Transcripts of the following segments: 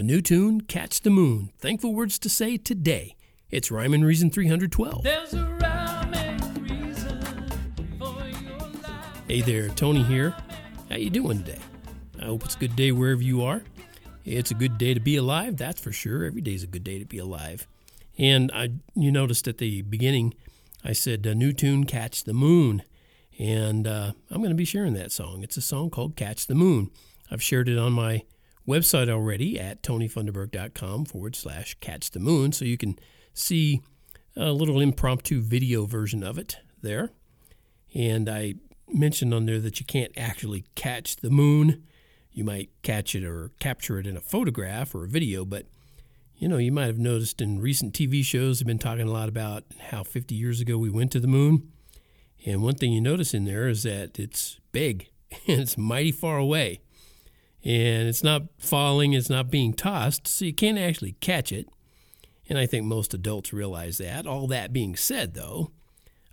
A new tune, Catch the Moon. Thankful words to say today. It's Rhyme and Reason 312. There's a rhyme and reason for your life. Hey there, Tony here. How you doing today? I hope it's a good day wherever you are. It's a good day to be alive, that's for sure. Every day's a good day to be alive. And I, you noticed at the beginning, I said a new tune, Catch the Moon. And uh, I'm going to be sharing that song. It's a song called Catch the Moon. I've shared it on my website already at tonyfunderburk.com forward slash catch the moon. So you can see a little impromptu video version of it there. And I mentioned on there that you can't actually catch the moon. You might catch it or capture it in a photograph or a video, but you know, you might have noticed in recent TV shows, they've been talking a lot about how 50 years ago we went to the moon. And one thing you notice in there is that it's big and it's mighty far away. And it's not falling, it's not being tossed, so you can't actually catch it. And I think most adults realize that. All that being said, though,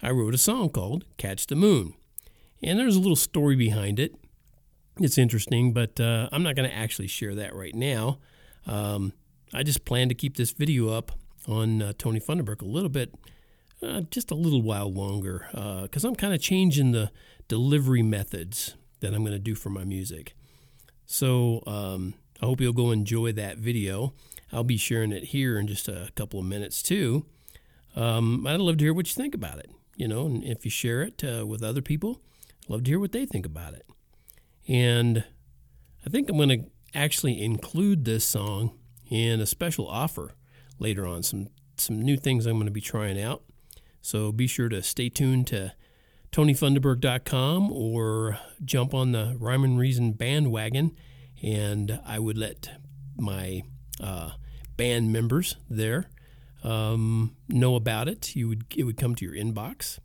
I wrote a song called Catch the Moon. And there's a little story behind it. It's interesting, but uh, I'm not going to actually share that right now. Um, I just plan to keep this video up on uh, Tony Funderburk a little bit, uh, just a little while longer, because I'm kind of changing the delivery methods that I'm going to do for my music. So um, I hope you'll go enjoy that video. I'll be sharing it here in just a couple of minutes too. Um, I'd love to hear what you think about it. You know, and if you share it uh, with other people, I'd love to hear what they think about it. And I think I'm going to actually include this song in a special offer later on. Some some new things I'm going to be trying out. So be sure to stay tuned to TonyFunderburk.com or jump on the Rhyme and Reason bandwagon, and I would let my uh, band members there um, know about it. You would it would come to your inbox,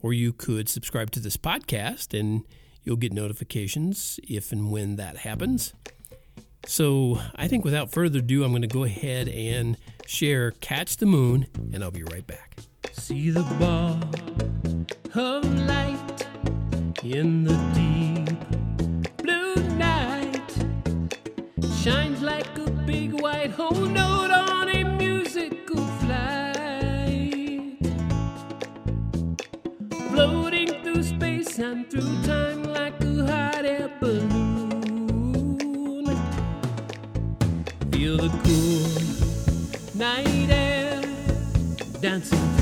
or you could subscribe to this podcast, and you'll get notifications if and when that happens. So I think without further ado, I'm going to go ahead and share "Catch the Moon," and I'll be right back. See the ball of light in the deep blue night. Shines like a big white whole note on a musical flight. Floating through space and through time like a hot air balloon. Feel the cool night air dancing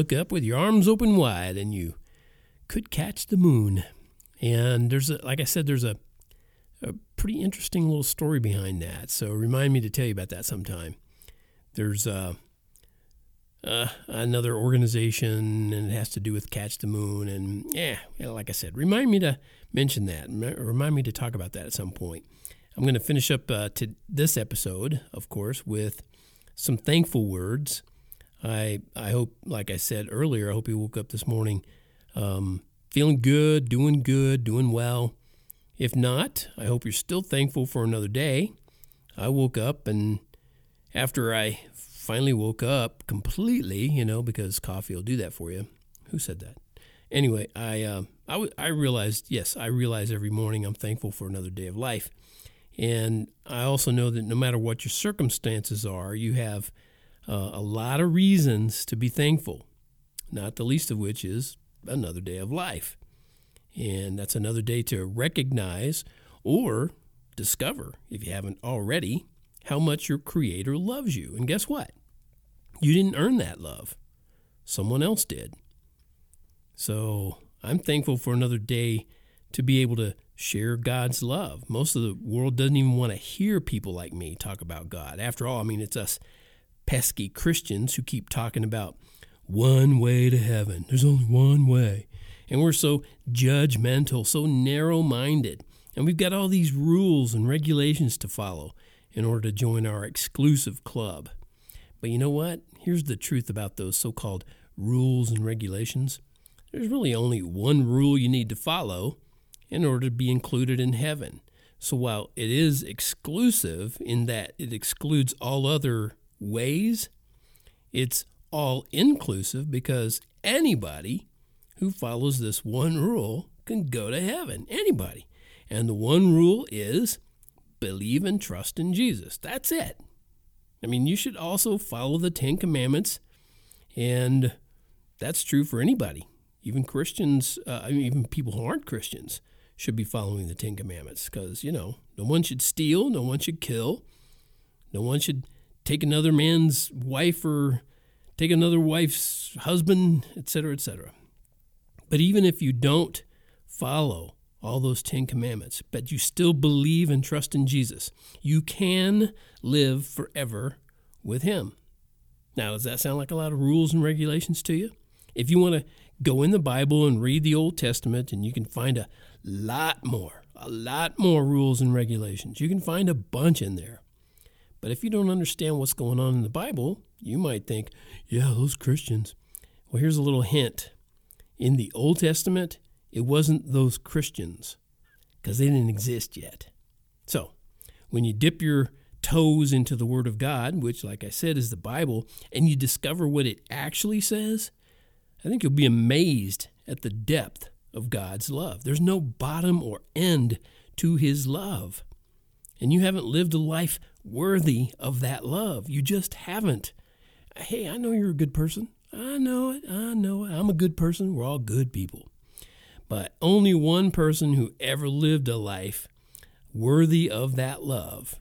look up with your arms open wide, and you could catch the moon. And there's a, like I said, there's a, a pretty interesting little story behind that. So remind me to tell you about that sometime. There's uh, uh, another organization, and it has to do with Catch the Moon. And yeah, like I said, remind me to mention that. Remind me to talk about that at some point. I'm going to finish up uh, to this episode, of course, with some thankful words. I I hope, like I said earlier, I hope you woke up this morning um, feeling good, doing good, doing well. If not, I hope you're still thankful for another day. I woke up and after I finally woke up completely, you know, because coffee will do that for you. Who said that? Anyway, I uh, I, w- I realized, yes, I realize every morning I'm thankful for another day of life. And I also know that no matter what your circumstances are, you have uh, a lot of reasons to be thankful, not the least of which is another day of life. And that's another day to recognize or discover, if you haven't already, how much your Creator loves you. And guess what? You didn't earn that love, someone else did. So I'm thankful for another day to be able to share God's love. Most of the world doesn't even want to hear people like me talk about God. After all, I mean, it's us pesky Christians who keep talking about one way to heaven. There's only one way. And we're so judgmental, so narrow minded. And we've got all these rules and regulations to follow in order to join our exclusive club. But you know what? Here's the truth about those so called rules and regulations there's really only one rule you need to follow in order to be included in heaven. So while it is exclusive in that it excludes all other ways, it's all inclusive because anybody who follows this one rule can go to heaven. Anybody. And the one rule is believe and trust in Jesus. That's it. I mean, you should also follow the Ten Commandments, and that's true for anybody. Even Christians, uh, I mean, even people who aren't Christians, should be following the Ten Commandments because, you know, no one should steal, no one should kill, no one should take another man's wife or take another wife's husband, etc., etc. But even if you don't follow all those Ten Commandments, but you still believe and trust in Jesus, you can live forever with Him. Now, does that sound like a lot of rules and regulations to you? If you want to go in the Bible and read the Old Testament, and you can find a lot more, a lot more rules and regulations. You can find a bunch in there. But if you don't understand what's going on in the Bible, you might think, yeah, those Christians. Well, here's a little hint. In the Old Testament, it wasn't those Christians because they didn't exist yet. So, when you dip your toes into the Word of God, which, like I said, is the Bible, and you discover what it actually says, I think you'll be amazed at the depth of God's love. There's no bottom or end to His love. And you haven't lived a life worthy of that love. You just haven't. Hey, I know you're a good person. I know it. I know it. I'm a good person. We're all good people. But only one person who ever lived a life worthy of that love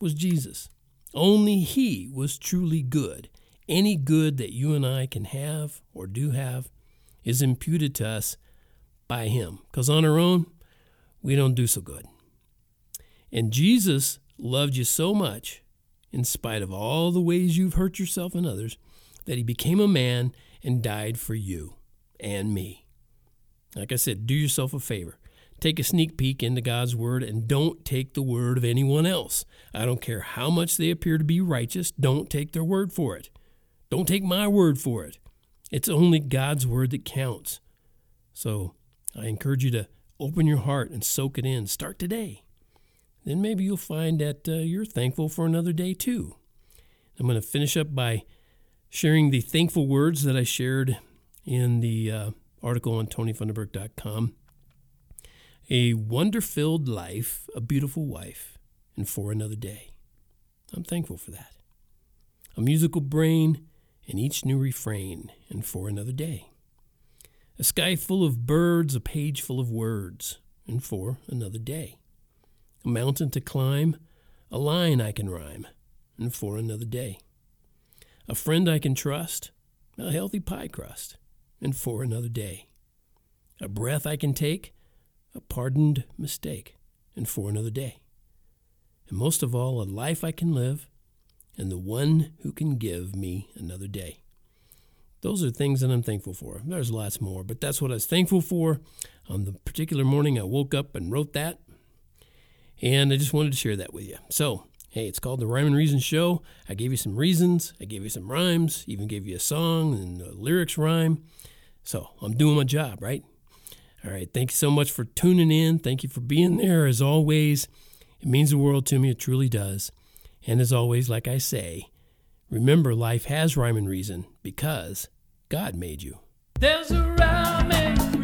was Jesus. Only He was truly good. Any good that you and I can have or do have is imputed to us by Him. Because on our own, we don't do so good. And Jesus loved you so much, in spite of all the ways you've hurt yourself and others, that He became a man and died for you and me. Like I said, do yourself a favor. Take a sneak peek into God's Word and don't take the word of anyone else. I don't care how much they appear to be righteous, don't take their word for it. Don't take my word for it. It's only God's Word that counts. So I encourage you to open your heart and soak it in. Start today. Then maybe you'll find that uh, you're thankful for another day too. I'm going to finish up by sharing the thankful words that I shared in the uh, article on TonyFunderburk.com. A wonder filled life, a beautiful wife, and for another day. I'm thankful for that. A musical brain and each new refrain, and for another day. A sky full of birds, a page full of words, and for another day. A mountain to climb, a line I can rhyme, and for another day. A friend I can trust, a healthy pie crust, and for another day. A breath I can take, a pardoned mistake, and for another day. And most of all, a life I can live, and the one who can give me another day. Those are things that I'm thankful for. There's lots more, but that's what I was thankful for on the particular morning I woke up and wrote that. And I just wanted to share that with you. So, hey, it's called the Rhyme and Reason Show. I gave you some reasons, I gave you some rhymes, even gave you a song and lyrics rhyme. So, I'm doing my job, right? All right, thank you so much for tuning in. Thank you for being there as always. It means the world to me, it truly does. And as always, like I say, remember life has rhyme and reason because God made you. There's a rhyme